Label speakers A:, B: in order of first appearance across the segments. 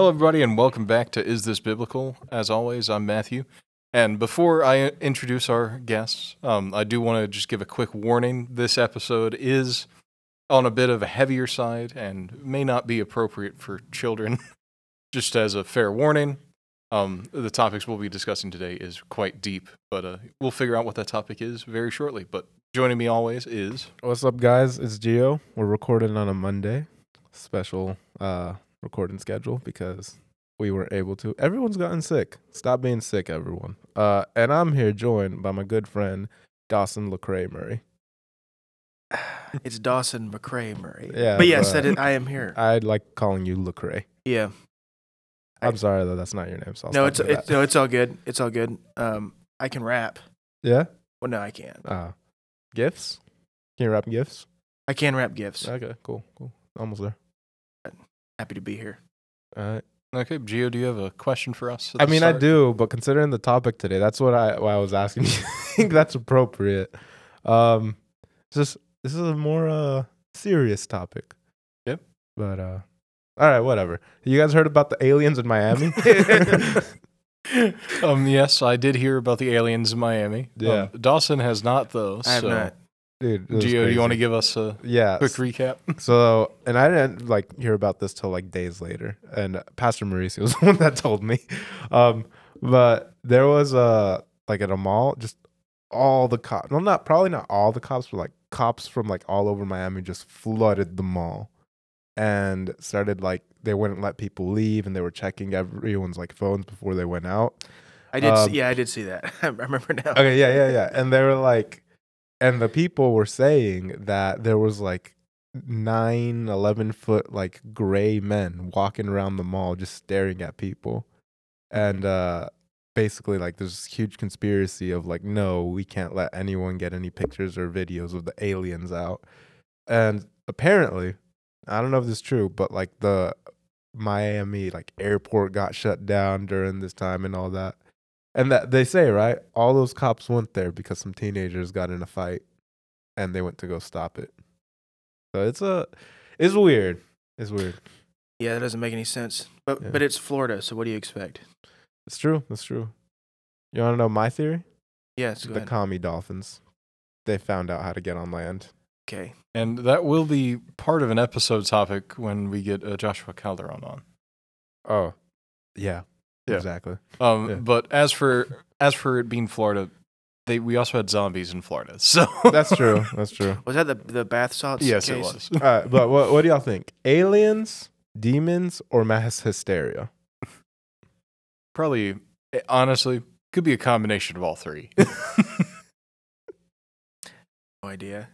A: Hello, everybody, and welcome back to Is This Biblical? As always, I'm Matthew. And before I introduce our guests, um, I do want to just give a quick warning. This episode is on a bit of a heavier side and may not be appropriate for children. just as a fair warning, um, the topics we'll be discussing today is quite deep, but uh, we'll figure out what that topic is very shortly. But joining me always is
B: What's up, guys? It's Gio. We're recording on a Monday, special uh, recording schedule because we were able to. Everyone's gotten sick. Stop being sick, everyone. Uh, and I'm here joined by my good friend Dawson Lecrae Murray.
C: It's Dawson McCrae Murray.
B: Yeah,
C: but yes,
B: but-
C: that is, I am here.
B: I like calling you Lecrae.
C: yeah.
B: I'm sorry though. that's not your name. So I'll
C: No, it's no, it's all good. It's all good. Um, I can rap.
B: yeah.
C: Well, no, I can't.
B: Uh, gifts. Can you rap gifts?
C: I can rap gifts.
B: Okay, cool, cool. Almost there.
C: Happy to be here.
B: All right.
A: okay. Gio, do you have a question for us?
B: I
A: the
B: mean, I do, but considering the topic today, that's what I why I was asking. Do you think that's appropriate? Um, it's just this is a more uh serious topic.
A: Yep.
B: But uh, all right, whatever. You guys heard about the aliens in Miami?
A: um, yes, I did hear about the aliens in Miami.
B: Yeah.
A: Um, Dawson has not, though.
C: I have
A: so,
C: not.
B: Dude,
A: Gio, do you want to give us a
B: Yeah.
A: quick recap?
B: So, and I didn't like hear about this till like days later, and Pastor Mauricio was the one that told me. Um, but there was a like at a mall, just all the cops. Well, not probably not all the cops, but like cops from like all over Miami just flooded the mall, and started like they wouldn't let people leave, and they were checking everyone's like phones before they went out.
C: I did.
B: Um,
C: see, yeah, I did see that. I remember now.
B: Okay, yeah, yeah, yeah. And they were like, and the people were saying that there was like nine, 11 foot like gray men walking around the mall just staring at people. And uh basically like there's this huge conspiracy of like, no, we can't let anyone get any pictures or videos of the aliens out. And apparently, I don't know if this is true, but like the Miami like airport got shut down during this time and all that. And that they say, right? All those cops went there because some teenagers got in a fight and they went to go stop it. So it's a it's weird. It's weird.
C: Yeah, that doesn't make any sense. But
B: Yeah.
C: but it's Florida, so what do you expect?
B: It's true. It's true. You want to know my theory?
C: Yes, go
B: the
C: ahead.
B: commie dolphins. They found out how to get on land.
C: okay.
A: And that will be part of an episode topic when we get uh, Joshua Calderon on.
B: Oh, yeah.
A: Yeah.
B: Exactly.
A: Um,
B: Yeah.
A: But as for as for it being Florida, they we also had zombies in Florida. So
B: That's true. That's true.
C: Was that the the bath salts?
A: yes, it was.
B: All right, but what what do y'all think? Aliens, demons, or mass hysteria?
A: Probably, eh, honestly, could be a combination of all three.
C: No idea.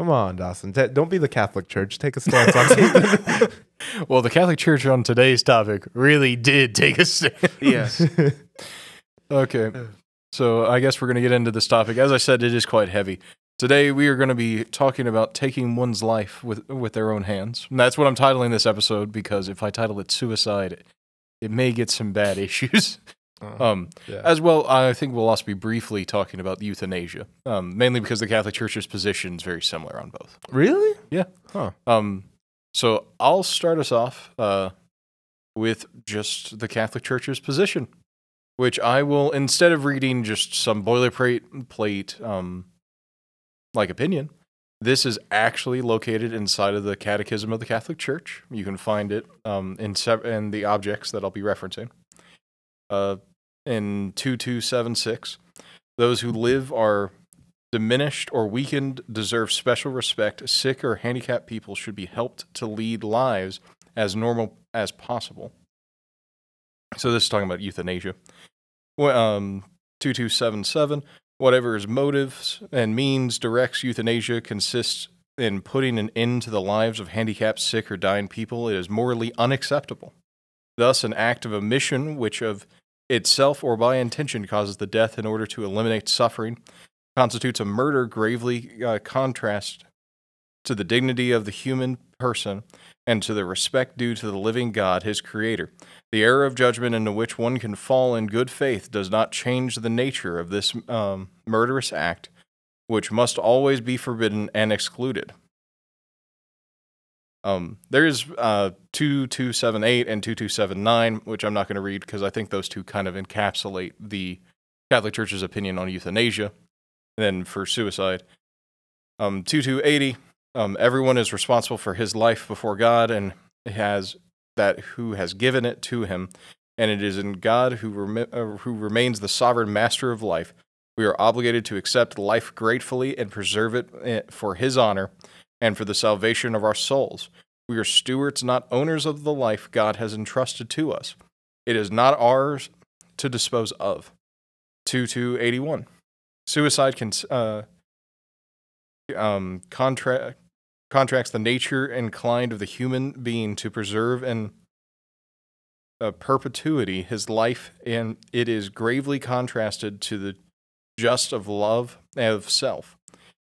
B: Come on, Dawson. Ta- don't be the Catholic Church. Take a stance on something.
A: well, the Catholic Church on today's topic really did take a stance.
C: yes.
A: Okay. So I guess we're going to get into this topic. As I said, it is quite heavy. Today we are going to be talking about taking one's life with with their own hands. And that's what I'm titling this episode because if I title it suicide, it may get some bad issues.
B: Uh,
A: Um,
B: yeah.
A: as well, I think we'll also be briefly talking about euthanasia, um, mainly because the Catholic Church's position is very similar on both.
B: really?
A: Yeah.
B: Huh.
A: Um, so I'll start us off uh, with just the Catholic Church's position, which I will instead of reading just some boilerplate plate um, like opinion. This is actually located inside of the Catechism of the Catholic Church. You can find it um, in sev- in the objects that I'll be referencing. Uh, in two two seven six, those who live are diminished or weakened deserve special respect. Sick or handicapped people should be helped to lead lives as normal as possible. So this is talking about euthanasia. Um, 2277, whatever his motives and means directs euthanasia consists in putting an end to the lives of handicapped, sick, or dying people. It is morally unacceptable. Thus, an act of omission which of itself or by intention causes the death in order to eliminate suffering constitutes a murder gravely uh, contrast to the dignity of the human person and to the respect due to the living God, his creator. The error of judgment into which one can fall in good faith does not change the nature of this um, murderous act, which must always be forbidden and excluded. Um, there is uh, 2278 and 2279, which I'm not going to read because I think those two kind of encapsulate the Catholic Church's opinion on euthanasia. And then for suicide, um, 2280, um, everyone is responsible for his life before God and has that who has given it to him. And it is in God who, remi- uh, who remains the sovereign master of life. We are obligated to accept life gratefully and preserve it eh, for his honor and for the salvation of our souls. We are stewards, not owners of the life God has entrusted to us. It is not ours to dispose of. 2281. Suicide can, uh, um, contra- contracts the nature and kind of the human being to preserve and uh, perpetuity his life, and it is gravely contrasted to the just of love of self.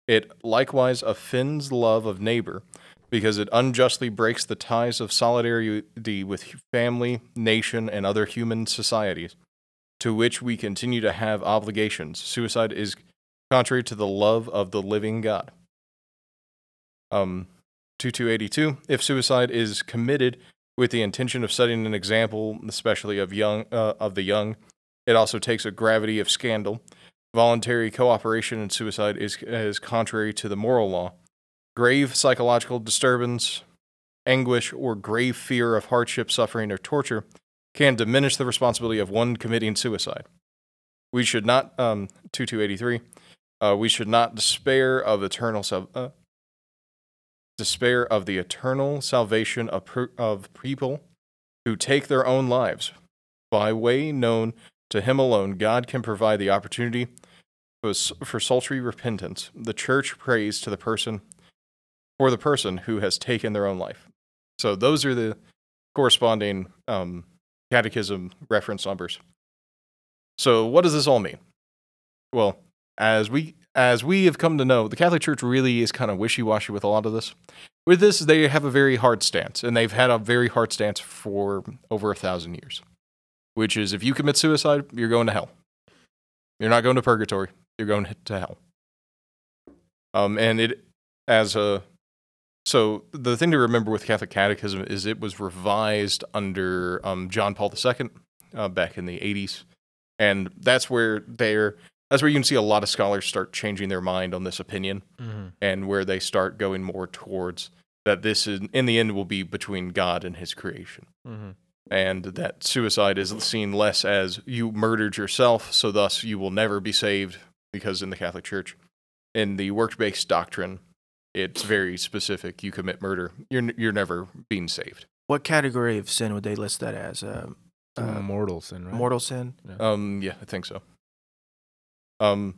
A: It likewise offends love of neighbor, because it unjustly breaks the ties of solidarity with family, nation, and other human societies, to which we continue to have obligations. Suicide is contrary to the love of the living God. Um, 2282. If suicide is committed with the intention of setting an example, especially of young uh, of the young, it also takes a gravity of scandal. Voluntary cooperation in suicide is is contrary to the moral law. Grave psychological disturbance, anguish, or grave fear of hardship, suffering, or torture can diminish the responsibility of one committing suicide. We should not, um, 2283, uh, we should not despair of eternal uh, despair of the eternal salvation of, per- of people who take their own lives. By way known to Him alone, God can provide the opportunity for, sultry repentance. The church prays to the person for the person who has taken their own life. So those are the corresponding um, catechism reference numbers. So what does this all mean? Well, as we as we have come to know, the Catholic Church really is kind of wishy-washy with a lot of this. With this, they have a very hard stance, and they've had a very hard stance for over a thousand years. Which is, if you commit suicide, you're going to hell. You're not going to purgatory. You're going to hell. Um, and it as a so the thing to remember with Catholic Catechism is it was revised under um, John Paul II uh, back in the 80s, and that's where they're that's where you can see a lot of scholars start changing their mind on this opinion,
B: Mm-hmm.
A: and where they start going more towards that this is in the end will be between God and His creation,
B: Mm-hmm.
A: and that suicide is seen less as you murdered yourself, so thus you will never be saved, because in the Catholic Church, in the works-based doctrine, it's very specific. You commit murder, you're you're never being saved.
C: What category of sin would they list that as? Um, uh,
B: mortal sin, right?
C: mortal sin.
A: Um, yeah, I think so. Um,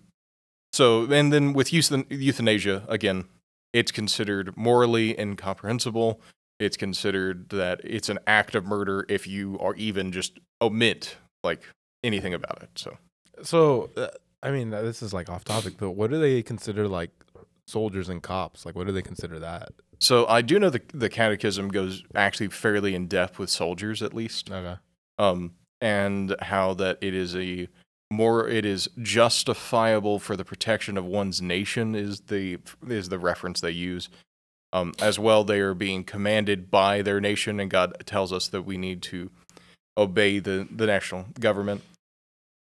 A: so and then with euthan- euthanasia again, it's considered morally incomprehensible. It's considered that it's an act of murder if you are even just omit like anything about it. So
B: So, uh, I mean, this is like off topic, but what do they consider like soldiers and cops? Like, what do they consider that?
A: so I do know the the catechism goes actually fairly in depth with soldiers at least.
B: Okay.
A: um, and how that it is a more it is justifiable for the protection of one's nation is the is the reference they use. Um, as well, they are being commanded by their nation, and God tells us that we need to obey the the national government.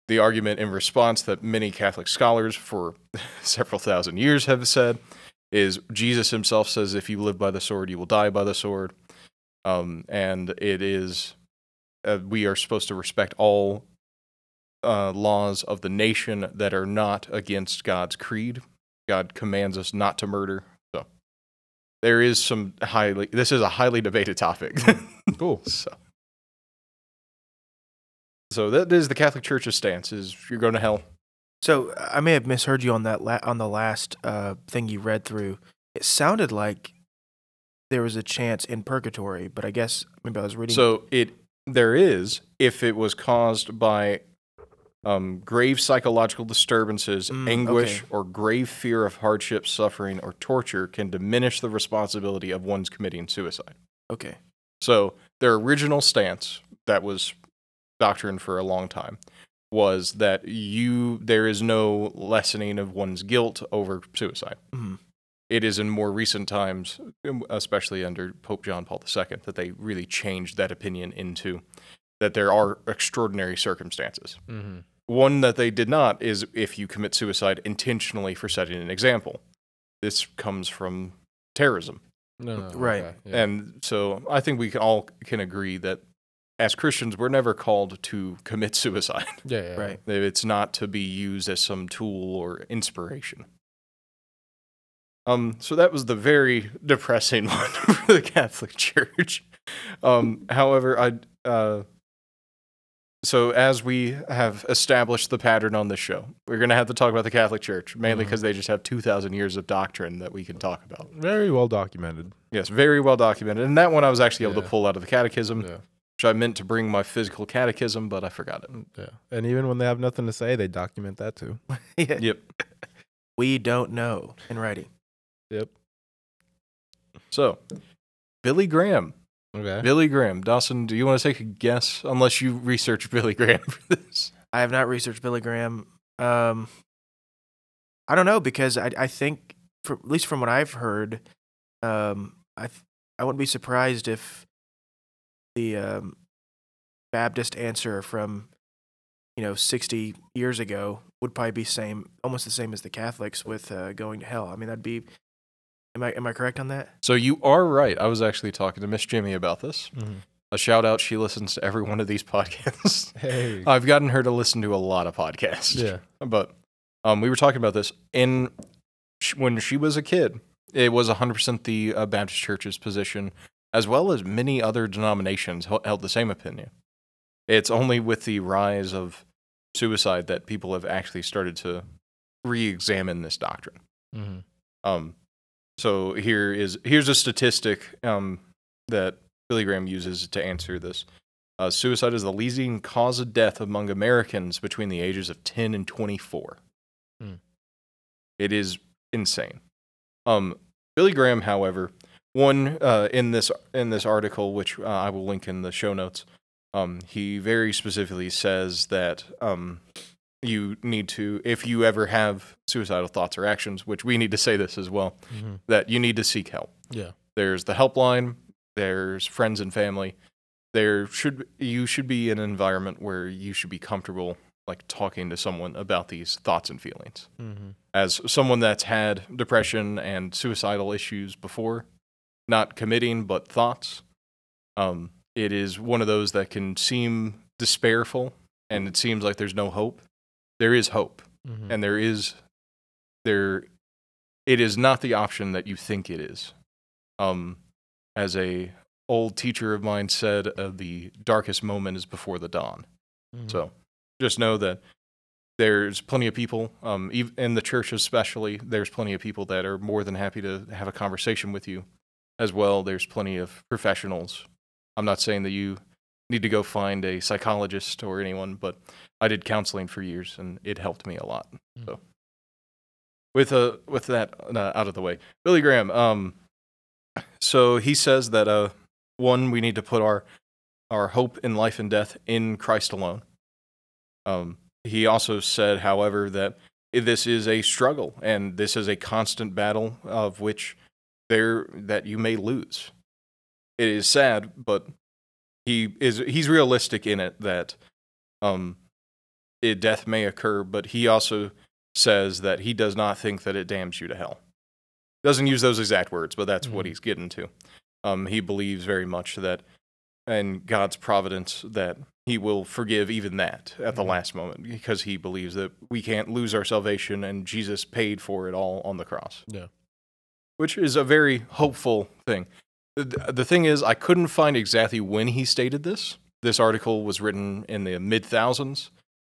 A: The argument in response that many Catholic scholars for several thousand years have said is Jesus himself says, "If you live by the sword, you will die by the sword," um, and it is uh, we are supposed to respect all uh, laws of the nation that are not against God's creed. God commands us not to murder. So there is some highly. This is a highly debated topic.
B: Cool.
A: so. So that is the Catholic Church's stance: is you're going to hell.
C: So I may have misheard you on that la- on the last uh, thing you read through. It sounded like there was a chance in purgatory, but I guess maybe I was reading.
A: So it there is if it was caused by um, grave psychological disturbances,
C: Mm,
A: anguish,
C: okay.
A: or grave fear of hardship, suffering, or torture can diminish the responsibility of one's committing suicide.
C: okay,
A: So their original stance that was doctrine for a long time was that you there is no lessening of one's guilt over suicide.
C: Mhm.
A: It is in more recent times, um, especially under Pope John Paul II, that they really changed that opinion into that there are extraordinary circumstances.
B: Mm-hmm.
A: One that they did not is if you commit suicide intentionally for setting an example. This comes from terrorism.
B: No, no,
C: Right.
B: okay, yeah.
A: And so I think we all can agree that as Christians, we're never called to commit suicide.
B: yeah, yeah,
C: Right.
A: It's not to be used as some tool or inspiration. Um, so that was the very depressing one for the Catholic Church. Um, however, I uh, so as we have established the pattern on this show, we're going to have to talk about the Catholic Church mainly because they just have two thousand years of doctrine that we can talk about.
B: Very well documented.
A: Yes, very well documented. And that one I was actually able
B: Yeah.
A: to pull out of the Catechism,
B: Yeah.
A: Which I meant to bring my physical catechism, but I forgot it.
B: Yeah. And even when they have nothing to say, they document that too.
C: Yeah.
A: Yep.
C: We don't know in writing.
B: Yep.
A: So, Billy Graham.
B: Okay.
A: Billy Graham. Dawson, do you want to take a guess? Unless you research Billy Graham for this.
C: I have not researched Billy Graham. Um, I don't know because I I think, for, at least from what I've heard, um, I th- I wouldn't be surprised if the um, Baptist answer from you know sixty years ago would probably be same, almost the same as the Catholics with uh, going to hell. I mean that'd be. Am I am I correct on that?
A: So, you are right. I was actually talking to Miss Jimmy about this.
B: Mhm.
A: A shout out. She listens to every one of these podcasts.
B: Hey.
A: I've gotten her to listen to a lot of podcasts.
B: yeah.
A: But um, we were talking about this. In when she was a kid, it was 100% the uh, Baptist Church's position, as well as many other denominations held the same opinion. It's only with the rise of suicide that people have actually started to re-examine this doctrine.
B: Mm-hmm.
A: Um, so here is here's a statistic um, that Billy Graham uses to answer this. Uh, suicide is the leading cause of death among Americans between the ages of 10 and 24.
B: Hmm.
A: It is insane. Um, Billy Graham, however, one uh, in this in this article, which uh, I will link in the show notes, um, he very specifically says that um, you need to, if you ever have suicidal thoughts or actions, which we need to say this as well,
B: Mm-hmm.
A: that you need to seek help.
B: Yeah.
A: There's the helpline, there's friends and family. There should you should be in an environment where you should be comfortable like talking to someone about these thoughts and feelings.
B: Mm-hmm.
A: As someone that's had depression and suicidal issues before, not committing but thoughts, um, it is one of those that can seem despairful and it seems like there's no hope. There is hope
B: Mm-hmm.
A: and there is there it is not the option that you think it is um as a old teacher of mine said uh, the darkest moment is before the dawn
B: Mm-hmm.
A: so just know that there's plenty of people um in the church especially there's plenty of people that are more than happy to have a conversation with you as well. There's plenty of professionals. I'm not saying that you need to go find a psychologist or anyone but i did counseling for years and it helped me a lot. So with uh with that uh, out of the way billy graham um so he says that uh one we need to put our our hope in life and death in christ alone. Um he also said however that this is a struggle and this is a constant battle of which there that you may lose it is sad but he is he's realistic in it that um it, death may occur but he also says that he does not think that it damns you to hell doesn't use those exact words but that's what
B: Mhm.
A: he's getting to um he believes very much that in god's providence that he will forgive even that at the
B: Mhm.
A: last moment because he believes that we can't lose our salvation and jesus paid for it all on the cross
B: Yeah.
A: Which is a very hopeful thing. The, the thing is i couldn't find exactly when he stated this. This article was written in the mid thousands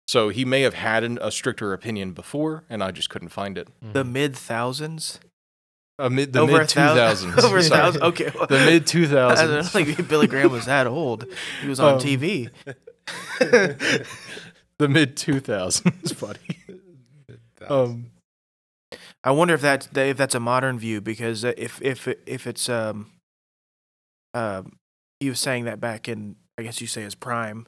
A: so he may have had an, a stricter opinion before and i just couldn't find it.
C: The mid thousands,
A: uh, mid, the
C: over
A: mid
C: a thousand,
A: 2000s
C: over a thousand. Okay, well,
A: the mid two thousands.
C: I don't think Billy Graham was that old. He was on
A: Um,
C: TV.
A: the mid 2000s buddy. Um
C: I wonder if that's if that's a modern view because uh, if if if it's um um he was saying that back in I guess you say his prime,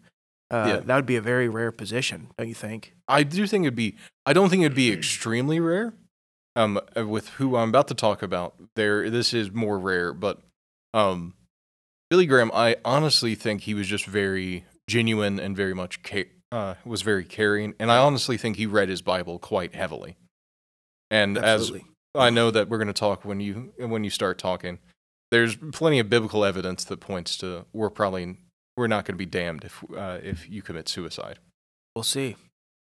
C: uh,
A: Yeah.
C: that would be a very rare position, don't you think?
A: I do think it'd be. I don't think it'd be extremely rare, um, uh, with who I'm about to talk about, there this is more rare, but um, Billy Graham, I honestly think he was just very genuine and very much ca- uh, was very caring, and I honestly think he read his Bible quite heavily. And
C: Absolutely.
A: as I know that we're going to talk when you when you start talking, there's plenty of biblical evidence that points to we're probably we're not going to be damned if uh, if you commit suicide.
C: We'll see.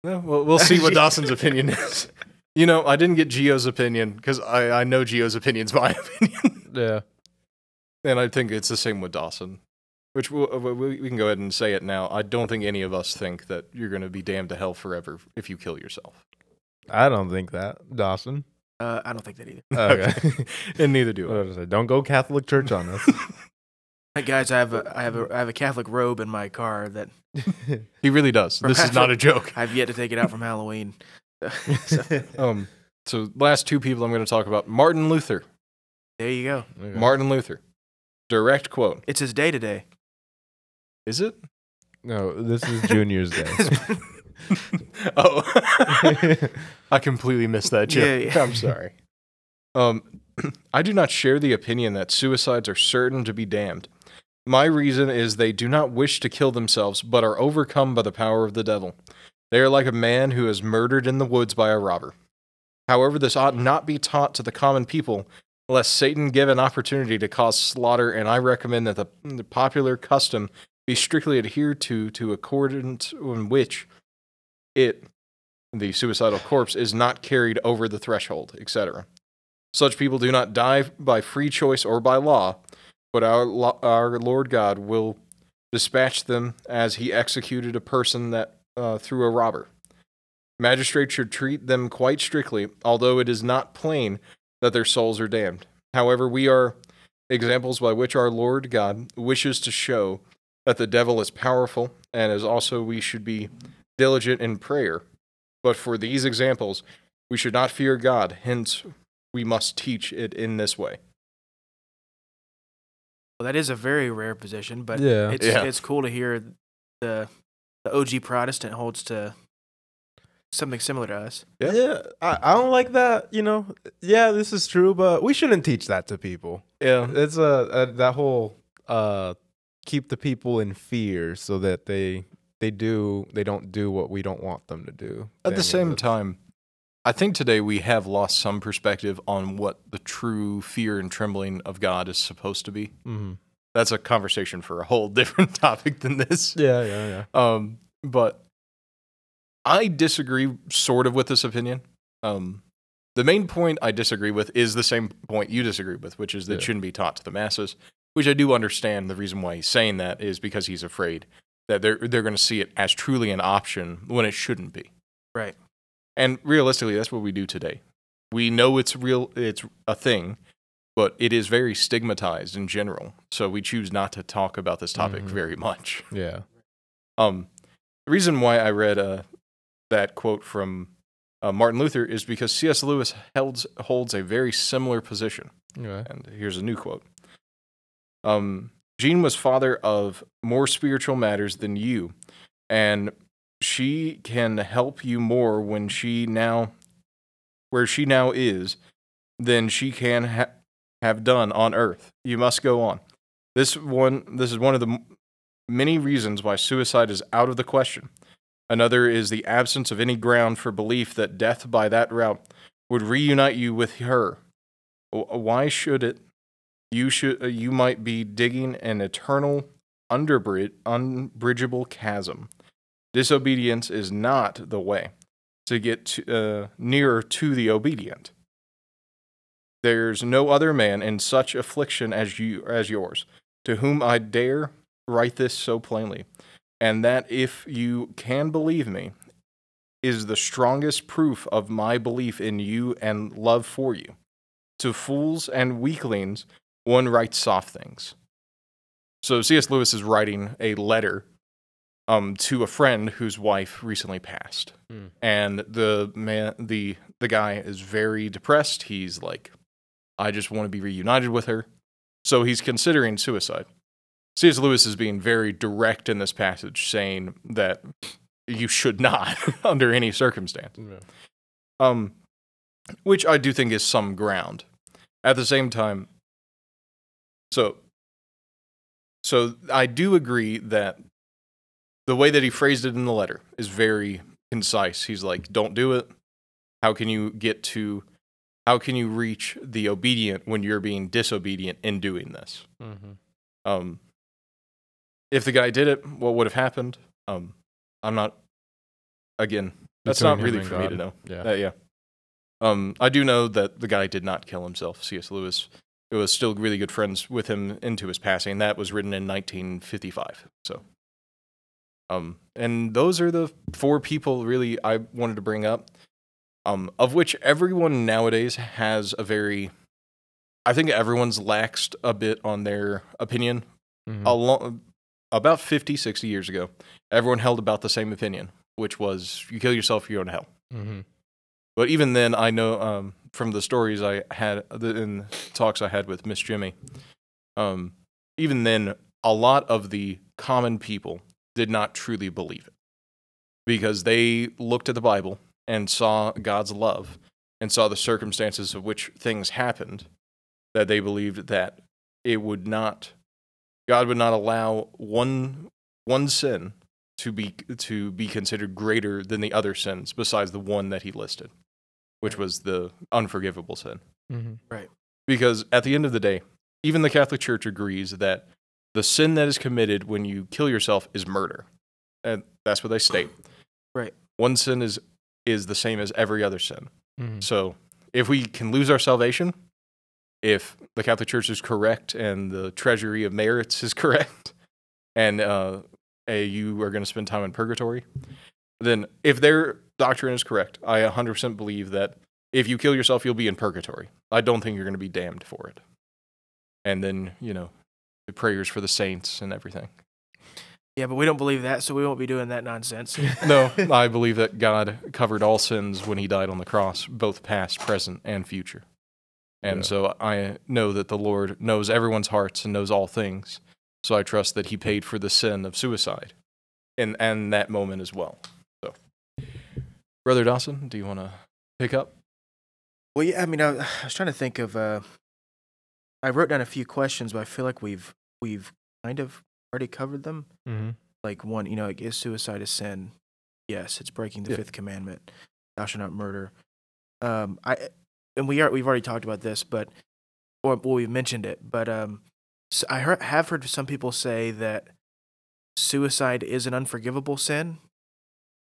A: Yeah, well, we'll see what Dawson's opinion is. You know, I didn't get Gio's opinion because I, I know Gio's opinion's my opinion.
B: Yeah.
A: and I think it's the same with Dawson, which we'll, uh, we, we can go ahead and say it now. I don't think any of us think that you're going to be damned to hell forever if you kill yourself.
B: I don't think that. Dawson.
C: Uh, I don't think that either.
B: Okay.
A: and neither do I.
B: I say? Don't go Catholic church on us.
C: Hey, guys, I have a I have a I have a Catholic robe in my car that
A: He really does. This is not a joke.
C: I've yet to take it out from Halloween. So,
A: Um, so last two people I'm going to talk about: Martin Luther.
C: there you go.
B: Okay.
A: Martin Luther. Direct quote.
C: It's his day today.
A: Is it?
B: No, this is Junior's Day.
A: oh, I completely missed that joke.
C: Yeah, yeah.
A: I'm sorry. Um, I do not share the opinion that suicides are certain to be damned. My reason is they do not wish to kill themselves, but are overcome by the power of the devil. They are like a man who is murdered in the woods by a robber. However, this ought not be taught to the common people, lest Satan give an opportunity to cause slaughter, and I recommend that the, the popular custom be strictly adhered to, to accordance in which it, the suicidal corpse, is not carried over the threshold, etc. Such people do not die by free choice or by law, but our, our Lord God will dispatch them as he executed a person that uh, through a robber. Magistrates should treat them quite strictly, although it is not plain that their souls are damned. However, we are examples by which our Lord God wishes to show that the devil is powerful, and as also we should be diligent in prayer. But for these examples, we should not fear God, hence, we must teach it in this way.
C: Well, that is a very rare position, but
B: Yeah.
C: it's
A: Yeah.
C: it's cool to hear the the OG Protestant holds to something similar to us.
A: Yeah.
B: Yeah, I, I don't like that. You know, yeah, this is true, but we shouldn't teach that to people.
A: Yeah.
B: It's a, a that whole uh, keep the people in fear so that they they do they don't do what we don't want them to do.
A: At the same time, I think today we have lost some perspective on what the true fear and trembling of God is supposed to be.
B: Mhm.
A: That's a conversation for a whole different topic than this.
B: Yeah, yeah, yeah.
A: Um, but I disagree sort of with this opinion. Um, the main point I disagree with is the same point you disagree with, which is that it shouldn't be taught to the masses. Which I do understand. The reason why he's saying that is because he's afraid that they're they're going to see it as truly an option when it shouldn't be.
C: Right.
A: And realistically, that's what we do today. We know it's real, it's a thing, but it is very stigmatized in general. So we choose not to talk about this topic
B: Mhm.
A: very much.
B: Yeah.
A: Um, the reason why I read uh, that quote from uh, Martin Luther is because C.S. Lewis holds holds a very similar position.
B: Okay.
A: And here's a new quote. Um, Jean was father of more spiritual matters than you, and she can help you more when she now, where she now is, than she can ha- have done on earth. You must go on. This one, this is one of the m- many reasons why suicide is out of the question. Another is the absence of any ground for belief that death by that route would reunite you with her. Why should it? You should. uh, You might be digging an eternal, underbrid- unbridgeable chasm. Disobedience is not the way to get to, uh, nearer to the obedient. There's no other man in such affliction as you as yours, to whom I dare write this so plainly, and that if you can believe me, is the strongest proof of my belief in you and love for you. To fools and weaklings, one writes soft things. So C.S. Lewis is writing a letter um, to a friend whose wife recently passed,
B: Hmm.
A: and the man, the the guy is very depressed. He's like, I just want to be reunited with her, so he's considering suicide. C.S. Lewis is being very direct in this passage, saying that you should not, under any circumstance.
B: Yeah.
A: Um, which I do think is some ground. At the same time, so so I do agree that the way that he phrased it in the letter is very concise. He's like, "Don't do it. How can you get to how can you reach the obedient when you're being disobedient in doing this?"
B: Mm-hmm.
A: Um, if the guy did it, what would have happened? Um, I'm not. Again, that's
B: Between
A: not really for me to know.
B: Yeah.
A: Uh, yeah. Um, I do know that the guy did not kill himself. C.S. Lewis it was still really good friends with him into his passing. That was written in 1955. So, um, and those are the four people really I wanted to bring up, um, of which everyone nowadays has a very. I think everyone's laxed a bit on their opinion
B: Mhm.
A: a lo- about 50, 60 years ago, everyone held about the same opinion, which was you kill yourself, you're going to hell.
B: Mhm.
A: But even then, I know um, from the stories I had in talks I had with Miss Jimmy, um, even then, a lot of the common people did not truly believe it because they looked at the Bible and saw God's love and saw the circumstances of which things happened that they believed that it would not God would not allow one one sin to be to be considered greater than the other sins besides the one that he listed, which was the unforgivable sin.
B: Mhm.
A: Because at the end of the day, even the Catholic Church agrees that the sin that is committed when you kill yourself is murder. And that's what they state.
C: Right.
A: One sin is is the same as every other sin.
B: Mhm.
A: So if we can lose our salvation, if the Catholic Church is correct and the treasury of merits is correct, and uh, a, you are going to spend time in purgatory, then if their doctrine is correct, I 100% believe that if you kill yourself, you'll be in purgatory. I don't think you're going to be damned for it. And then, you know, the prayers for the saints and everything.
C: Yeah, but we don't believe that, so we won't be doing that nonsense.
A: No, I believe that God covered all sins when he died on the cross, both past, present, and future. And
B: Yeah.
A: so I know that the Lord knows everyone's hearts and knows all things. So I trust that he paid for the sin of suicide in and that moment as well. So Brother Dawson, do you want to pick up?
C: Well, yeah, I mean, I, I was trying to think of. Uh, I wrote down a few questions, but I feel like we've we've kind of already covered them.
B: Mhm.
C: Like one, you know, like is suicide a sin? Yes, it's breaking the
A: Yeah.
C: fifth commandment. Thou shalt not murder. Um, I and we are we've already talked about this, but or well, we've mentioned it, but um, s I heard, have heard some people say that suicide is an unforgivable sin.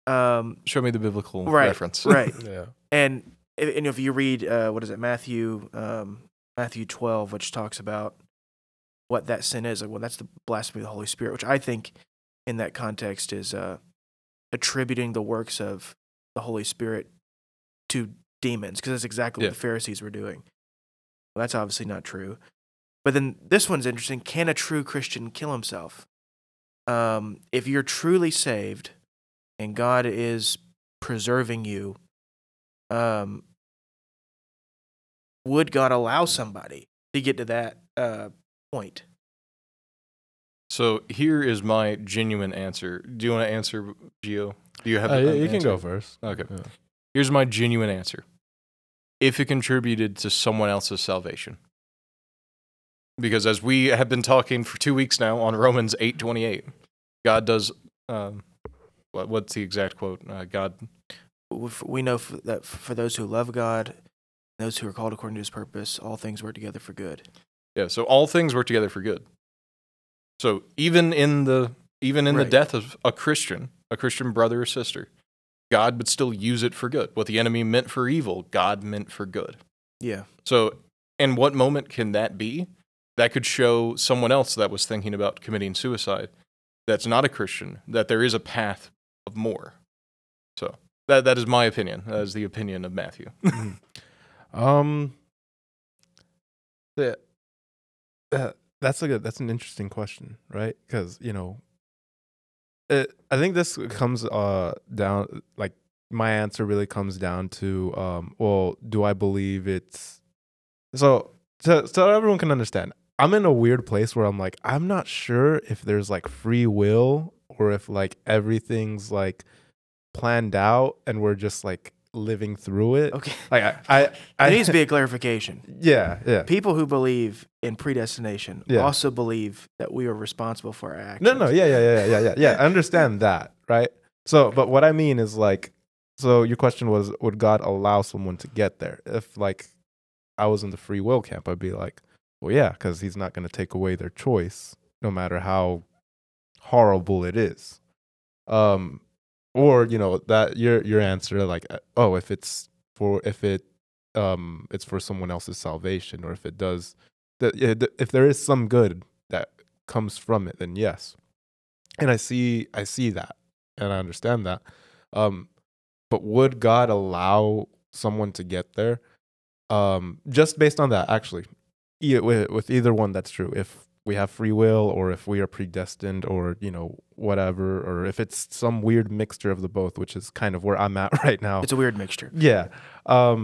C: Um,
A: Show me the biblical
C: Right,
A: reference.
C: right.
B: Yeah.
C: and if, and if you read uh, what is it Matthew um, Matthew twelve, which talks about what that sin is, like well, that's the blasphemy of the Holy Spirit, which I think in that context is uh, attributing the works of the Holy Spirit to demons, because that's exactly
A: Yeah.
C: what the Pharisees were doing. Well, that's obviously not true. But then this one's interesting. Can a true Christian kill himself? Um, if you're truly saved and God is preserving you, um, would God allow somebody to get to that uh, point?
A: So here is my genuine answer. Do you want to answer, Gio? Do you have
B: Uh,
A: an
B: you you can go first.
A: Okay.
B: Yeah.
A: Here's my genuine answer. If it contributed to someone else's salvation. Because as we have been talking for two weeks now on Romans 8.28, God does, um, what, what's the exact quote? Uh, God,
C: We know that for those who love God, those who are called according to His purpose, all things work together for good.
A: yeah, so all things work together for good. So even in the, even in the death of a Christian, a Christian brother or sister, God would still use it for good. What the enemy meant for evil, God meant for good.
C: Yeah,
A: So, in what moment can that be? That could show someone else that was thinking about committing suicide that's not a Christian that there is a path of more. So, that, that is my opinion. That is the opinion of Matthew.
B: Um, the, uh, that's a good. That's an interesting question, right? Because you know, it, I think this comes uh down like my answer really comes down to um. Well, do I believe it's so so so everyone can understand? I'm in a weird place where I'm like I'm not sure if there's like free will or if like everything's like planned out and we're just like living through it.
C: Okay.
B: Like I, I, I
C: There needs to be a clarification.
B: yeah, yeah.
C: People who believe in predestination
B: Yeah.
C: also believe that we are responsible for our actions.
B: No, no, yeah, yeah, yeah, yeah, yeah, yeah. I understand that, right? So, but what I mean is like, so your question was, would God allow someone to get there? If like I was in the free will camp, I'd be like, well, yeah, because He's not going to take away their choice, no matter how horrible it is. Um, or you know that your your answer, like, uh, oh, if it's for if it um it's for someone else's salvation, or if it does, that if there is some good that comes from it, then yes. And I see I see that and I understand that. Um but would God allow someone to get there? Um just based on that actually. With, with either one that's true. If we have free will or if we are predestined or you know whatever or if it's some weird mixture of the both which is kind of where I'm at right now.
C: It's a weird mixture.
B: Yeah. Um,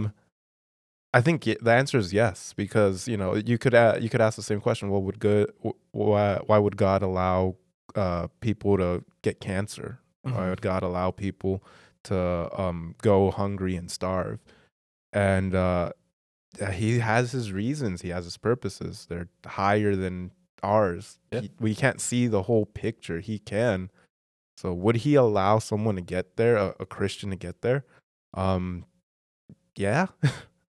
B: I think the answer is yes because you know you could a- you could ask the same question. Well, would good why why would God allow uh, people to get cancer? Why
C: Mhm.
B: would God allow people to um, go hungry and starve? And uh, he has his reasons. He has his purposes. They're higher than ours.
A: Yeah.
B: He- we can't see the whole picture. He can. So would he allow someone to get there, a, a Christian to get there? Um, yeah.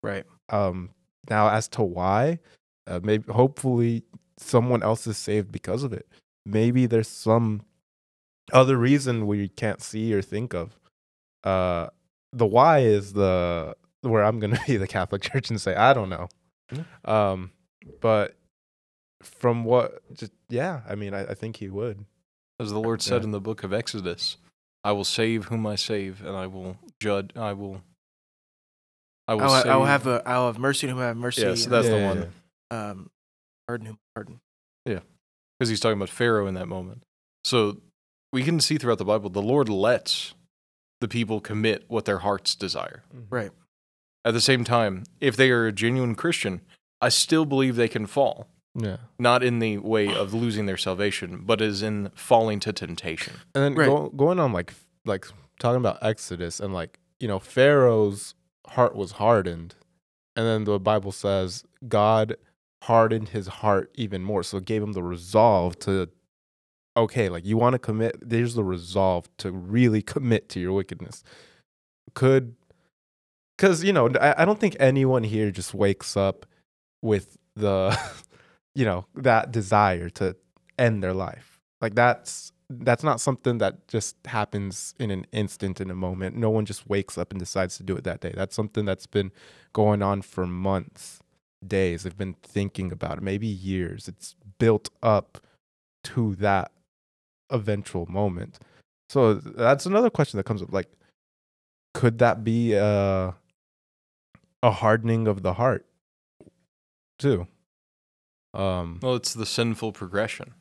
C: Right.
B: Um, now as to why, uh, maybe hopefully someone else is saved because of it. Maybe there's some other reason we can't see or think of. Uh, the why is the where I'm gonna be the Catholic Church and say I don't know. Um, but from what, just yeah, I mean, I, I think he would.
A: As the Lord said
B: Yeah.
A: in the book of Exodus, I will save whom I save, and I will judge. I will. I will.
C: I'll,
A: save.
C: I'll have a, I'll have mercy on whom I have mercy.
A: Yeah, so that's the
B: Yeah,
A: one.
B: yeah,
C: um, pardon whom I pardon.
A: because he's talking about Pharaoh in that moment. So we can see throughout the Bible, the Lord lets the people commit what their hearts desire.
B: yeah.
C: Right.
A: At the same time, if they are a genuine Christian, I still believe they can fall.
B: Yeah.
A: Not in the way of losing their salvation, but as in falling to temptation.
B: And then
C: Right.
B: go, going on like like talking about Exodus and like you know Pharaoh's heart was hardened, and then the Bible says God hardened his heart even more, so it gave him the resolve to okay, like you want to commit. There's the resolve to really commit to your wickedness. Could because you know I, I don't think anyone here just wakes up with the you know that desire to end their life. Like that's that's not something that just happens in an instant in a moment. No one just wakes up and decides to do it that day. That's something that's been going on for months days. They've been thinking about it maybe years. It's built up to that eventual moment. So that's another question that comes up like could that be a a hardening of the heart too um
A: Well, it's the sinful progression.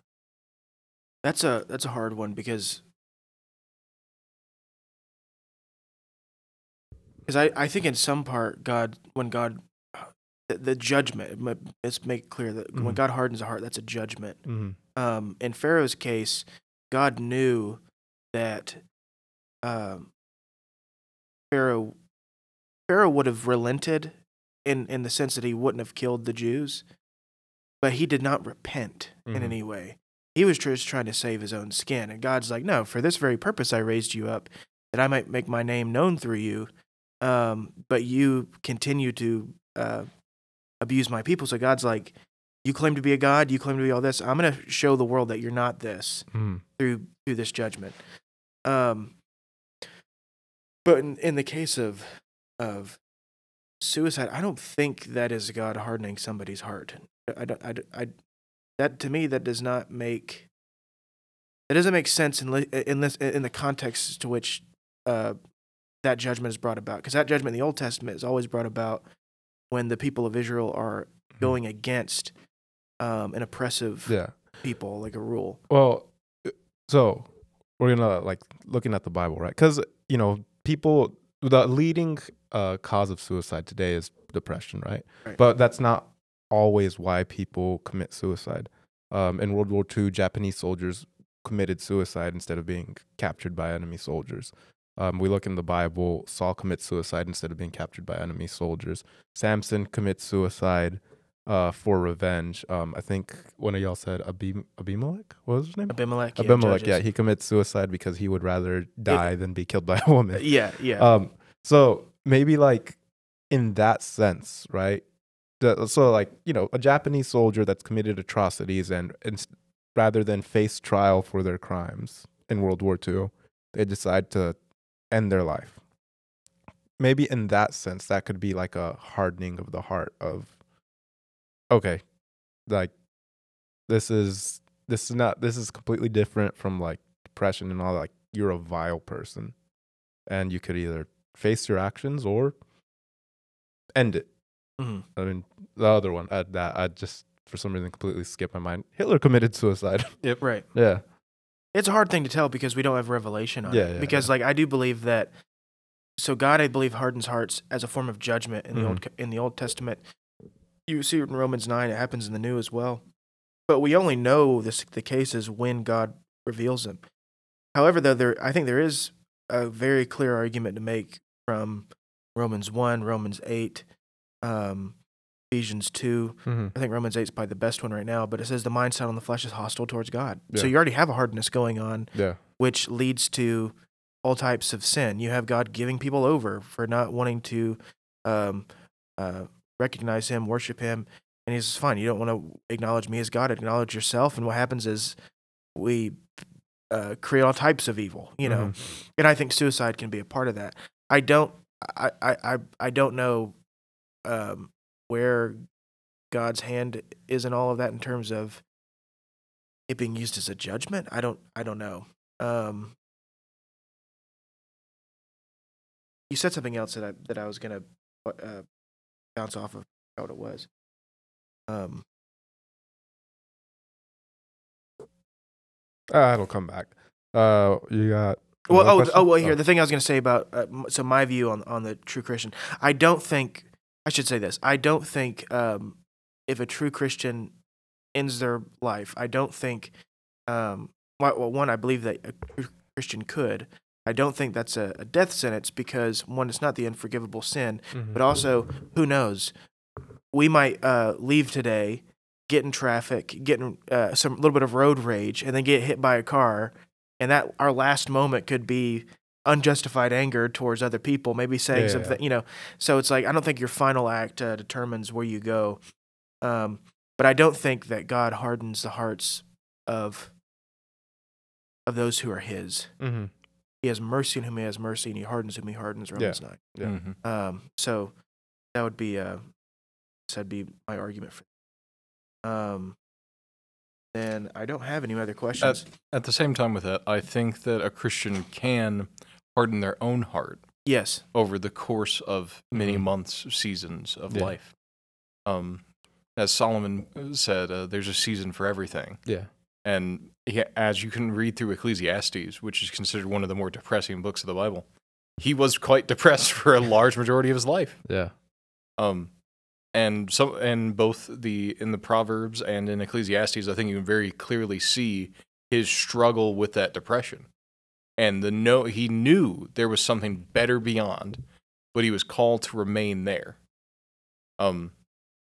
C: That's a that's a hard one because because I, I think in some part God when God the, the judgment let- let's make clear that when
B: Mhm.
C: God hardens a heart that's a judgment.
B: mhm.
C: Um, in Pharaoh's case, God knew that um, Pharaoh Pharaoh would have relented in in the sense that he wouldn't have killed the Jews, but he did not repent in
B: Mhm.
C: any way. He was just trying to save his own skin, and God's like, "No, for this very purpose I raised you up, that I might make my name known through you." Um, but you continue to uh, abuse my people. So God's like, "You claim to be a god, you claim to be all this. I'm going to show the world that you're not this."
B: Mhm.
C: through through this judgment. Um, but in, in the case of of suicide, I don't think that is God hardening somebody's heart. I, don't- I, I, that to me that does not make that doesn't make sense in in this in the context to which uh, that judgment is brought about. Because that judgment in the Old Testament is always brought about when the people of Israel are going against um, an oppressive
B: yeah
C: people, like a rule.
B: Well, uh, so we're gonna like looking at the Bible, right? Because you know, people the leading uh, cause of suicide today is depression, right?
C: Right.
B: But that's not always why people commit suicide. Um, in World War II, Japanese soldiers committed suicide instead of being captured by enemy soldiers. Um, we look in the Bible, Saul commits suicide instead of being captured by enemy soldiers. Samson commits suicide uh, for revenge. Um, I think one of y'all said Abim- Abimelech. What was his name?
C: Abimelech. Yeah,
B: Abimelech. Yeah,
C: Judges.
B: he commits suicide because he would rather die than be killed by a woman.
C: yeah, yeah.
B: Um, so maybe like in that sense, right? So like you know, a Japanese soldier that's committed atrocities and, and rather than face trial for their crimes in World War II, they decide to end their life. Maybe in that sense, that could be like a hardening of the heart of, okay, like this is this is not this is completely different from like depression and all that. Like you're a vile person, and you could either face your actions or end it.
C: Mhm.
B: I mean, the other one, I, that I just for some reason completely skipped my mind. Hitler committed suicide. Yep.
C: Right.
B: yeah.
C: It's a hard thing to tell because we don't have revelation on
B: Yeah,
C: it.
B: yeah,
C: because like I do believe that so God I believe hardens hearts as a form of judgment in the old in the Old Testament. You see it in Romans 9 it happens in the new as well. But we only know this the cases when God reveals them. However though there I think there is a very clear argument to make from Romans 1, Romans 8, um, Ephesians 2,
B: Mm-hmm.
C: I think Romans 8 is probably the best one right now, but it says the mindset on the flesh is hostile towards God. So you already have a hardness going on,
B: Yeah.
C: which leads to all types of sin. You have God giving people over for not wanting to um, uh, recognize Him, worship Him. And He says, fine, you don't want to acknowledge me as God, acknowledge yourself. And what happens is we uh, create all types of evil, you know? And I think suicide can be a part of that. I don't, I, I, I don't know um, where God's hand is in all of that in terms of it being used as a judgment. I don't, I don't know. Um, you said something else that I that I was gonna uh, bounce off of. What it was? Um,
B: Uh, it'll come back. Uh, you got.
C: Well, oh,
B: question?
C: oh, well, here the thing I was going to say about uh, so my view on on the true Christian. I don't think I should say this. I don't think um, if a true Christian ends their life, I don't think. Um, well, one, I believe that a true Christian could. I don't think that's a, a death sentence because one, it's not the unforgivable sin,
B: Mhm.
C: but also who knows? We might uh, leave today, get in traffic, get in uh, some little bit of road rage, and then get hit by a car, and that our last moment could be unjustified anger towards other people, maybe saying
B: Yeah.
C: something, you know. So it's like I don't think your final act uh, determines where you go, um, but I don't think that God hardens the hearts of of those who are His.
B: Mhm.
C: He has mercy on whom He has mercy, and He hardens whom He hardens. Romans nine.
B: Yeah.
A: Mhm.
C: Um, so that would be uh, that'd be my argument for. Um, then I don't have any other questions.
A: At the same time with that, I think that a Christian can harden their own heart
C: yes.
A: over the course of many
B: Mhm.
A: months, seasons of
B: Yeah.
A: life. Um, as Solomon said, uh, there's a season for everything.
B: Yeah.
A: And he, as you can read through Ecclesiastes, which is considered one of the more depressing books of the Bible, he was quite depressed for a large majority of his life.
B: Yeah.
A: Um, and so, and both the in the Proverbs and in Ecclesiastes, I think you can very clearly see his struggle with that depression, and the no, he knew there was something better beyond, but he was called to remain there. Um,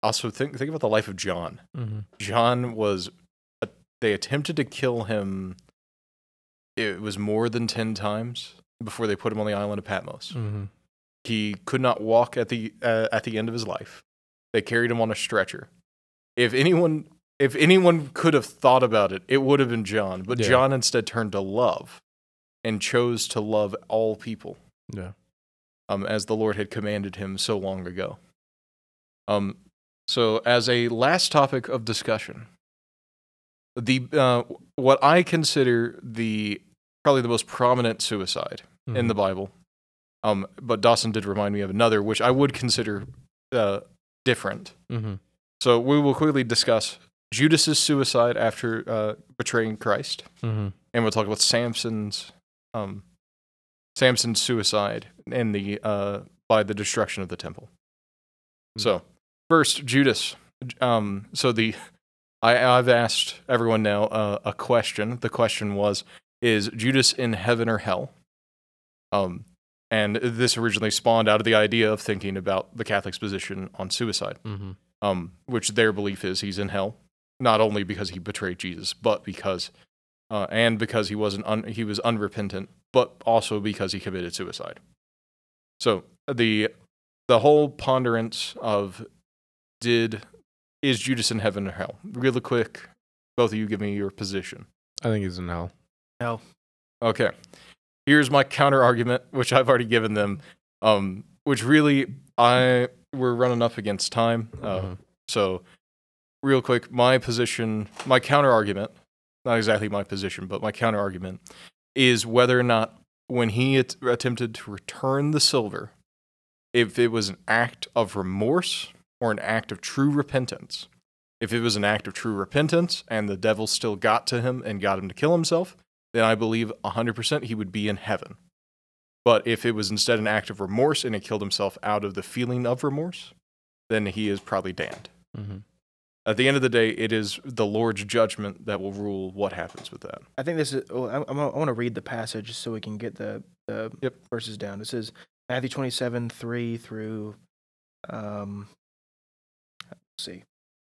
A: also think think about the life of John.
B: Mm-hmm.
A: John was, uh, they attempted to kill him. It was more than ten times before they put him on the island of Patmos.
B: Mm-hmm.
A: He could not walk at the uh, at the end of his life. They carried him on a stretcher. If anyone if anyone could have thought about it, it would have been John. But
B: Yeah.
A: John instead turned to love and chose to love all people,
B: Yeah.
A: um, as the Lord had commanded him so long ago. Um, so as a last topic of discussion, the uh, what I consider the probably the most prominent suicide in the Bible. Um, but Dawson did remind me of another, which I would consider uh, different.
B: Mm-hmm.
A: So we will quickly discuss Judas's suicide after uh, betraying Christ,
B: Mm-hmm.
A: and we'll talk about Samson's um, Samson's suicide and the uh, by the destruction of the temple. So first, Judas. Um, so the I, I've asked everyone now uh, a question. The question was: Is Judas in heaven or hell? Um, and this originally spawned out of the idea of thinking about the Catholic's position on suicide,
B: Mm-hmm.
A: um, which their belief is he's in hell, not only because he betrayed Jesus, but because, uh, and because he wasn't un- he was unrepentant, but also because he committed suicide. So the the whole ponderance of did is Judas in heaven or hell? Really quick, both of you give me your position.
B: I think he's in hell.
C: Hell.
A: Okay. Here's my counter argument, which I've already given them. Um, which really I we're running up against time. Uh,
B: Mhm.
A: So, real quick, my position, my counter argument, not exactly my position, but my counter argument is whether or not when he at- attempted to return the silver, if it was an act of remorse or an act of true repentance. If it was an act of true repentance and the devil still got to him and got him to kill himself, then I believe 100% he would be in heaven. But if it was instead an act of remorse and he killed himself out of the feeling of remorse, then he is probably damned.
B: Mm-hmm.
A: At the end of the day, it is the Lord's judgment that will rule what happens with that.
C: I think this is. Oh, I, I'm, want to read the passage so we can get the, the
A: Yep.
C: verses down. This is Matthew 27, 3 through. Um, let's see.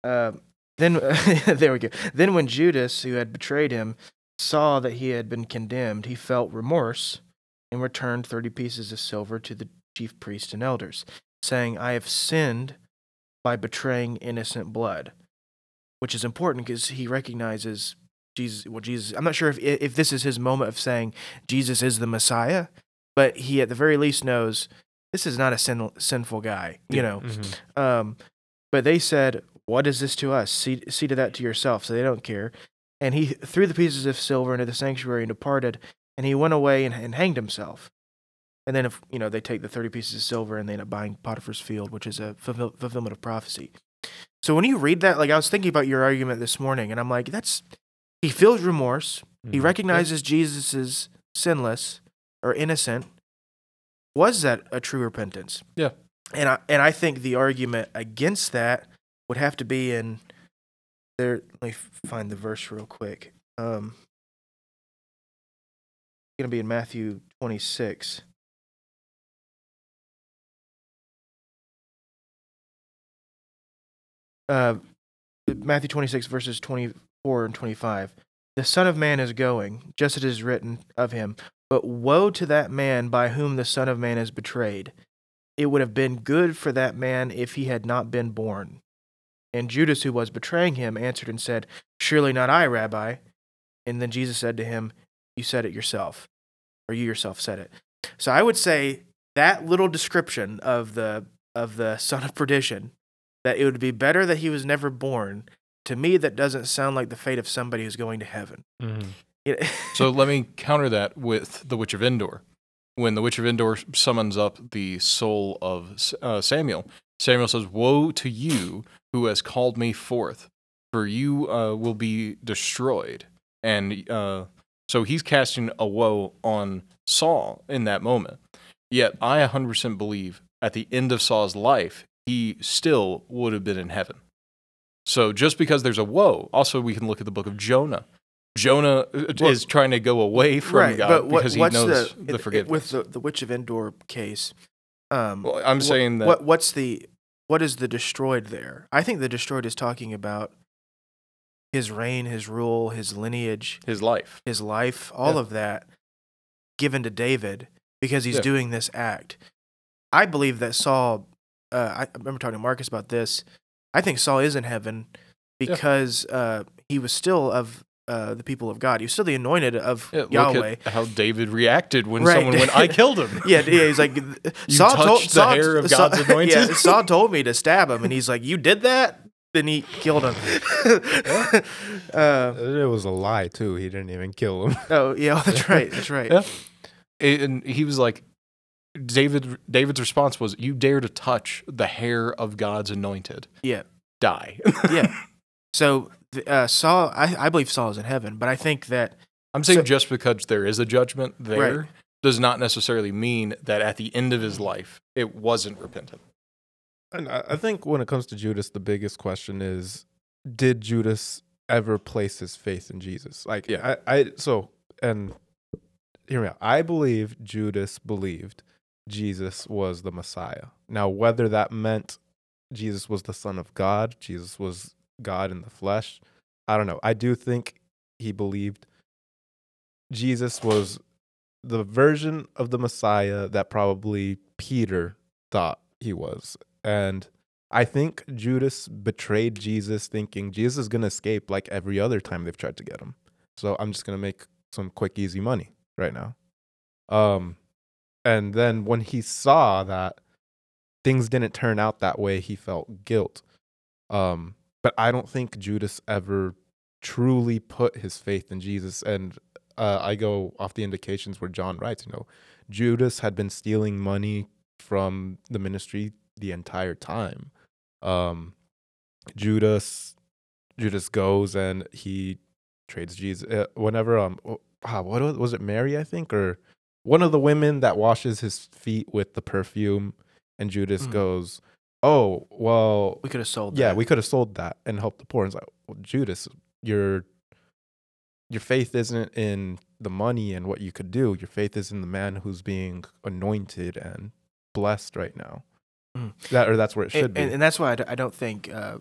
C: Um, then there we go. Then when Judas, who had betrayed him, saw that he had been condemned, he felt remorse and returned 30 pieces of silver to the chief priests and elders, saying, I have sinned by betraying innocent blood. Which is important because he recognizes Jesus. Well, Jesus. I'm not sure if if this is his moment of saying Jesus is the Messiah, but he at the very least knows this is not a sin, sinful guy. You know.
B: Mm-hmm.
C: Um, but they said, "What is this to us? See, see to that to yourself." So they don't care. And he threw the pieces of silver into the sanctuary and departed. And he went away and, and hanged himself. And then, if you know, they take the thirty pieces of silver and they end up buying Potiphar's field, which is a fulfill, fulfillment of prophecy. So when you read that, like I was thinking about your argument this morning, and I'm like, that's he feels remorse.
B: Mm-hmm.
C: He recognizes Jesus is sinless or innocent. Was that a true repentance?
A: Yeah.
C: And I and I think the argument against that would have to be in there. Let me find the verse real quick. Um, it's gonna be in Matthew 26. Uh, Matthew 26 verses 24 and 25. The Son of Man is going, just as it is written of him. But woe to that man by whom the Son of Man is betrayed. It would have been good for that man if he had not been born. And Judas, who was betraying him, answered and said, Surely not I, Rabbi. And then Jesus said to him, You said it yourself, or you yourself said it. So I would say that little description of the of the son of perdition, that it would be better that he was never born. To me, that doesn't sound like the fate of somebody who's going to heaven.
B: Mm-hmm.
C: It-
A: So let me counter that with the Witch of Endor. When the Witch of Endor summons up the soul of uh, Samuel, Samuel says, Woe to you who has called me forth, for you uh, will be destroyed. And uh, so he's casting a woe on Saul in that moment. Yet I 100% believe at the end of Saul's life, he still would have been in heaven. So just because there's a woe, also we can look at the book of Jonah. Jonah uh,
C: Well-
A: is trying to go away from
C: right,
A: God
C: but what,
A: because he
C: what's
A: knows
C: the,
A: the,
C: it- it-
A: forgiveness.
C: with the, the Witch of Endor case? Um,
A: well, I'm saying that
C: what what's the what is the destroyed there? I think the destroyed is talking about his reign, his rule, his lineage,
A: his life.
C: his life, all
A: Yeah.
C: of that given to David because he's
A: Yeah.
C: doing this act. I believe that Saul. Uh, I remember talking to Marcus about this. I think Saul is in heaven because uh, he was still of uh, the people of God. He was still the anointed of
A: Yeah,
C: Yahweh.
A: Look at how David reacted when
C: Right.
A: someone went, I killed him.
C: Yeah, yeah, he's like Saul told
A: touched the
C: Saul,
A: hair of
C: Saul-
A: God's anointed?
C: Yeah, Saul told me to stab him, and he's like, "You did that?" Then he killed him. uh,
B: It was a lie too. He didn't even kill him.
C: oh yeah, that's right. That's right.
A: Yeah. And he was like, David. David's response was, "You dare to touch the hair of God's anointed?
C: Yeah.
A: Die."
C: Yeah. So uh, Saul, I, I believe Saul is in heaven, but I think that
A: I'm saying
C: So-
A: just because there is a judgment there
C: Right.
A: does not necessarily mean that at the end of his life it wasn't repentant.
B: And I, I think when it comes to Judas, the biggest question is, did Judas ever place his faith in Jesus? Like,
A: Yeah.
B: I, I so and hear me out. I believe Judas believed Jesus was the Messiah. Now, whether that meant Jesus was the Son of God, Jesus was God in the flesh, I don't know. I do think he believed Jesus was the version of the Messiah that probably Peter thought he was. And I think Judas betrayed Jesus thinking Jesus is going to escape like every other time they've tried to get him. So I'm just going to make some quick, easy money right now. Um, and then when he saw that things didn't turn out that way, he felt guilt. Um, but I don't think Judas ever truly put his faith in Jesus. And uh, I go off the indications where John writes, you know, Judas had been stealing money from the ministry the entire time. Um, Judas, Judas goes and he trades Jesus. Uh, whenever um, ah, what was it? Mary, I think, or one of the women that washes his feet with the perfume. And Judas
C: Mhm.
B: goes, "Oh, well,
C: We could have sold.
B: yeah,
C: that.
B: we could have sold that and helped the poor. And it's like, well, Judas, your your faith isn't in the money and what you could do. Your faith is in the man who's being anointed and blessed right now.
C: Mhm.
B: That or that's where it should
C: and,
B: be.
C: and, and that's why I, d- I don't think uh,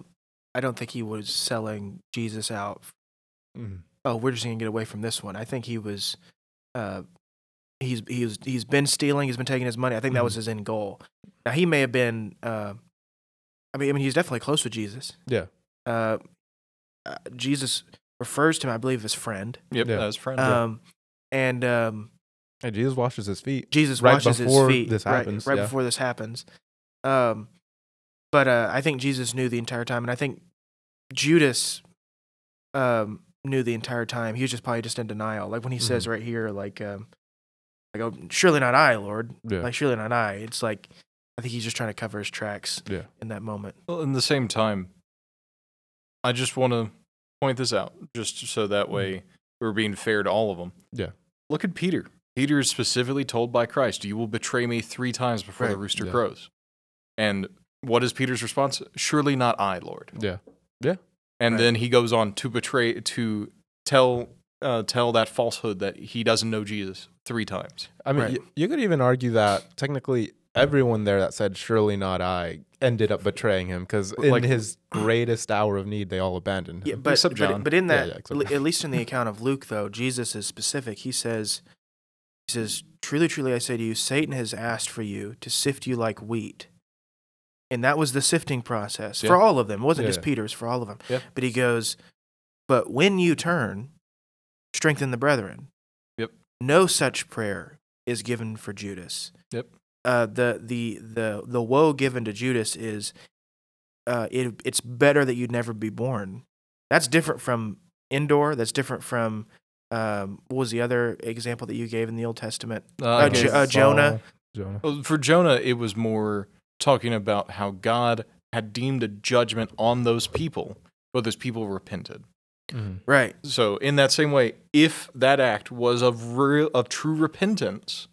C: I don't think he was selling Jesus out.
B: Mhm.
C: Oh, we're just gonna get away from this one. I think he was. Uh, he's he's he's been stealing. He's been taking his money. I think that was
B: Mhm.
C: his end goal. Now he may have been. Uh, I mean, I mean, he's definitely close with Jesus.
B: Yeah.
C: Uh, uh, Jesus refers to him, I believe, as friend.
A: Yep,
B: Yeah.
A: as friend.
C: Um, and um,
B: And Jesus washes his feet.
C: Jesus
B: Right
C: washes his feet
B: this
C: right-
B: happens,
C: right,
B: yeah.
C: before this happens. Um, but uh, I think Jesus knew the entire time, and I think Judas um, knew the entire time. He was just probably just in denial. Like when he says
B: Mhm.
C: right here, like, um, like, oh, surely not I, Lord.
B: Yeah.
C: Like, surely not I. It's like I think he's just trying to cover his tracks
B: Yeah.
C: in that moment.
A: Well, in the same time, I just want to point this out, just so that way mm-hmm. we're being fair to all of them.
B: Yeah.
A: Look at Peter. Peter is specifically told by Christ, "You will betray me three times before the rooster
B: Yeah.
A: crows." And what is Peter's response? Surely not I, Lord.
B: Yeah. Yeah.
A: And
C: Right.
A: then he goes on to betray, to tell, uh, tell that falsehood that he doesn't know Jesus three times.
B: I mean,
C: Right.
B: you, you could even argue that technically everyone there that said "surely not I" ended up betraying him because in
A: Like-
B: his greatest hour of need, they all abandoned him.
C: Yeah, but
A: Except
C: but,
A: John.
C: but in that,
B: yeah, except
C: at least in the account of Luke, though, Jesus is specific. He says, "He says, truly, truly, I say to you, Satan has asked for you to sift you like wheat." And that was the sifting process
A: Yeah.
C: for all of them. It wasn't
B: Yeah,
C: just
B: yeah.
C: Peter's, for all of them.
A: Yeah.
C: But he goes, "But when you turn, strengthen the brethren."
A: Yep.
C: No such prayer is given for Judas.
A: Yep.
C: Uh, the the the the woe given to Judas is, uh, it, it's better that you'd never be born. That's different from Endor. That's different from um, what was the other example that you gave in the Old Testament?
A: Uh,
C: Uh,
A: I
C: Jo- uh, Jonah.
B: Jonah.
A: Well, for Jonah, it was more talking about how God had deemed a judgment on those people, but those people repented.
B: Mhm.
C: Right.
A: So, in that same way, if that act was of real, of true repentance,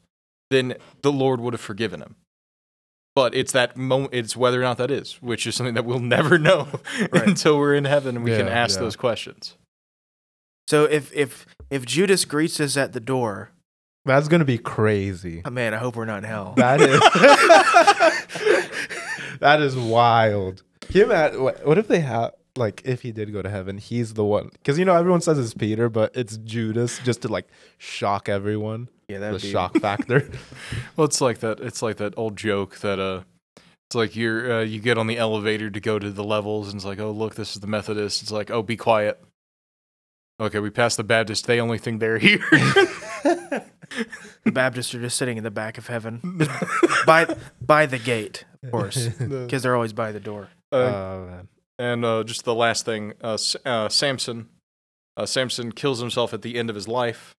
A: then the Lord would have forgiven him. But it's that moment. It's whether or not that is, which is something that we'll never know
C: Right.
A: until we're in heaven and we can ask
B: yeah.
A: those questions.
C: So if if if Judas greets us at the door,
B: That's gonna be crazy.
C: oh, man, I hope we're not in hell.
B: That is. that is wild. Can you imagine, what, what if they have like if he did go to heaven, he's the one because you know everyone says it's Peter, but it's Judas just to like shock everyone.
C: yeah,
B: The
C: that'd be
B: shock factor.
A: Well, it's like that. It's like that old joke that uh, it's like you're uh, you get on the elevator to go to the levels, and it's like, oh look, this is the Methodist. It's like, oh, be quiet. Okay, we passed the Baptist. They only think they're here.
C: The Baptists are just sitting in the back of heaven, just by by the gate, of course, because they're always by the door.
A: Uh,
B: oh man.
A: And uh, just the last thing, uh, S- uh, Samson. Uh, Samson kills himself at the end of his life.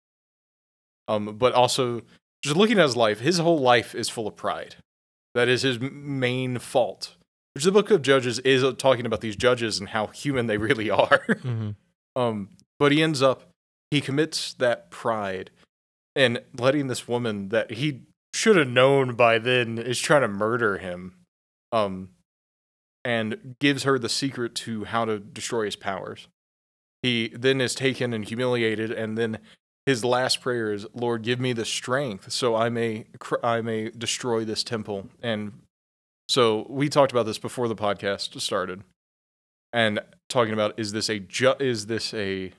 A: Um, but also, just looking at his life, his whole life is full of pride. That is his main fault. Which the book of Judges is uh, talking about these judges and how human they really are.
B: Mhm.
A: Um, but he ends up, he commits that pride and letting this woman that he should have known by then is trying to murder him. Um, and gives her the secret to how to destroy his powers. He then is taken and humiliated and then his last prayer is, "Lord, give me the strength so I may cr- I may destroy this temple." And so we talked about this before the podcast started, and talking about is this a ju- is this a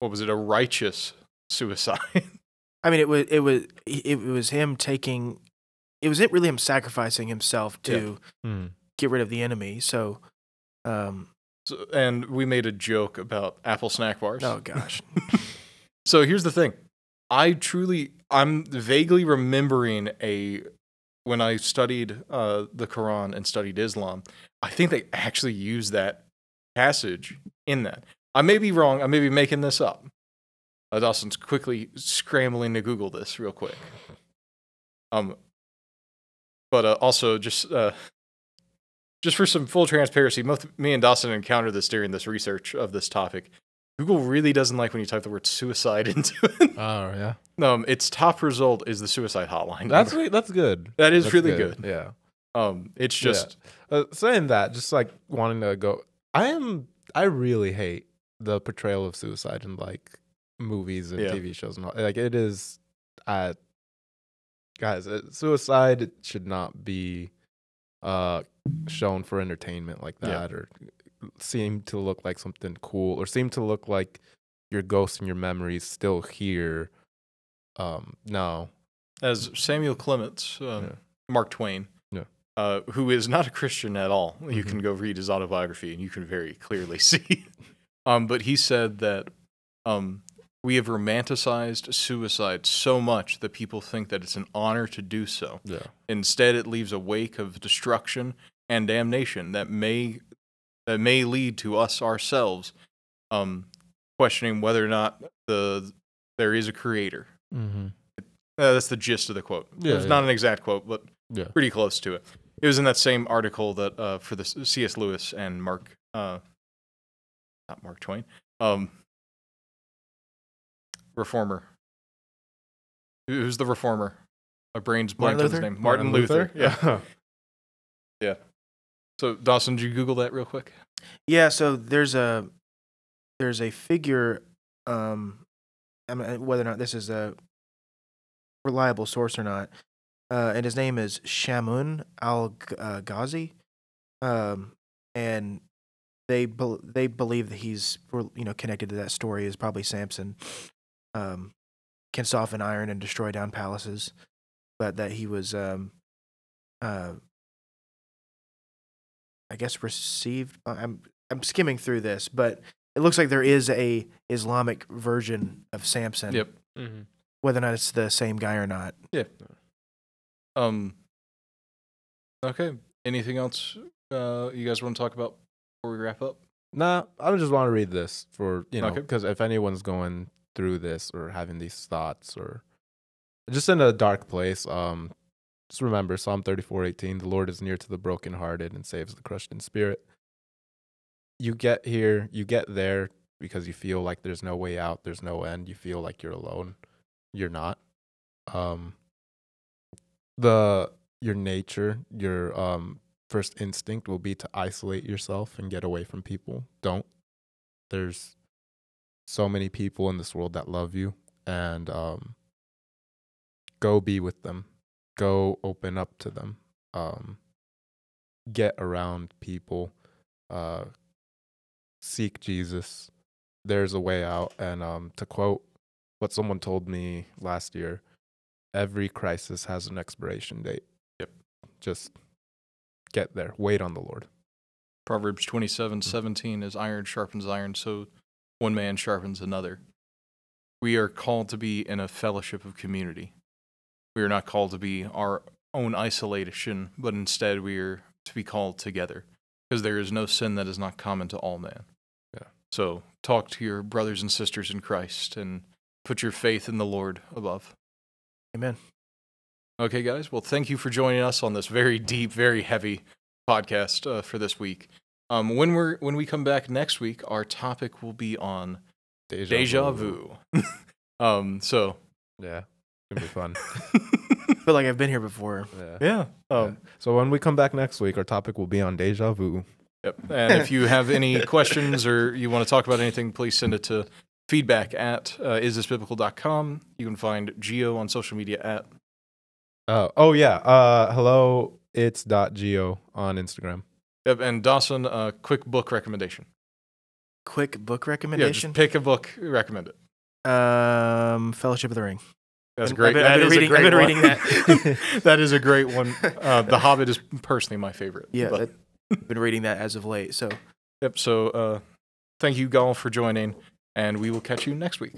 A: what was it a righteous suicide?
C: I mean, it was it was it was him taking. It was it really him sacrificing himself to
B: Hmm.
C: Get rid of the enemy. So, um,
A: so, and we made a joke about Apple snack bars.
C: oh gosh,
A: So here's the thing. I truly I'm vaguely remembering a when I studied uh, the Quran and studied Islam, I think they actually used that passage in that. I may be wrong. I may be making this up. Uh, Dawson's quickly scrambling to Google this real quick. Um, but uh, also just uh, just for some full transparency, both me and Dawson encountered this during this research of this topic. Google really doesn't like when you type the word suicide into it.
B: Oh yeah,
A: um, its top result is the suicide hotline.
B: that's. That's good.
A: that is
B: That's
A: really good.
B: Yeah.
A: Um, it's
B: Yeah.
A: just
B: Uh, saying that, just like wanting to go. I am. I really hate the portrayal of suicide in like movies and
A: Yeah.
B: TV shows and all. Like it is. Uh, guys, uh, suicide should not be uh shown for entertainment like
A: Yeah.
B: that, or seem to look like something cool, or seem to look like your ghosts and your memories still here. Um, no.
A: as Samuel Clemens, um,
B: Yeah.
A: Mark Twain,
B: Yeah.
A: uh, who is not a Christian at all. You
B: Mhm.
A: can go read his autobiography and you can very clearly see. um, but he said that um, we have romanticized suicide so much that people think that it's an honor to do so.
B: Yeah.
A: Instead, it leaves a wake of destruction and damnation that may that may lead to us ourselves um, questioning whether or not the there is a creator.
B: Mm-hmm.
A: Uh, that's the gist of the quote.
B: Yeah,
A: it's
B: yeah.
A: not an exact quote, but
B: Yeah.
A: pretty close to it. It was in that same article that uh, for the C.S. Lewis and Mark, uh, not Mark Twain, um, reformer. Who's the reformer? My brain's
C: blank
A: blanked on his name. Martin, Luther. Yeah.
B: Yeah.
A: So Dawson, did you Google that real quick?
C: yeah. So there's a there's a figure. Um, I mean, whether or not this is a reliable source or not, uh, and his name is Shamun Al uh, Ghazi, um, and they bel they believe that he's you know connected to that story is probably Samson, um, can soften iron and destroy down palaces, but that he was um, uh, I guess received. I'm I'm skimming through this, but it looks like there is a Islamic version of Samson.
A: Yep.
B: Mm-hmm.
C: Whether or not it's the same guy or not. Yeah.
A: Um. Okay. Anything else uh, you guys want to talk about before we wrap up?
B: Nah, I just want to read this for you know
A: Okay.
B: because if anyone's going through this or having these thoughts or just in a dark place, um, just remember Psalm thirty four eighteen: the Lord is near to the brokenhearted and saves the crushed in spirit. You get here, you get there because you feel like there's no way out, there's no end. You feel like you're alone. You're not. Um, the your nature, your um first instinct will be to isolate yourself and get away from people. Don't. There's so many people in this world that love you and um go be with them. Go open up to them. Um get around people. Uh seek Jesus. There's a way out and um to quote what someone told me last year, every crisis has an expiration date.
A: Yep.
B: Just get there. Wait on the Lord.
A: Proverbs twenty-seven seventeen is iron sharpens iron, so one man sharpens another. We are called to be in a fellowship of community. We are not called to be our own isolation, but instead we are to be called together, because there is no sin that is not common to all men.
B: Yeah.
A: So talk to your brothers and sisters in Christ and put your faith in the Lord above.
C: Amen.
A: Okay, guys. Well, thank you for joining us on this very deep, very heavy podcast uh, for this week. Um, when we're when we come back next week, our topic will be on
B: Deja,
A: deja vu. um, so
B: Yeah. It'll be fun.
C: I feel like I've been here before.
B: yeah.
A: yeah. Um,
B: So when we come back next week, our topic will be on deja vu.
A: Yep. And if you have any questions or you want to talk about anything, please send it to feedback at uh, isthisbiblical.com. You can find Gio on social media at.
B: Oh, oh yeah. Uh, hello, it's dot geo on Instagram.
A: Yep, and Dawson, uh, quick book recommendation.
C: Quick book
A: Yeah,
C: recommendation.
A: just pick a book, recommend it.
C: um, Fellowship of the Ring.
A: That's
C: I've
A: great.
C: been- I've been
A: a
C: reading- I've
A: great
C: been reading that.
A: that is a great one. Uh, the Hobbit is personally my favorite.
C: Yeah,
A: but-
C: that, I've been reading that as of late. So
A: Yep. So uh, thank you, Gall, for joining, and we will catch you next week.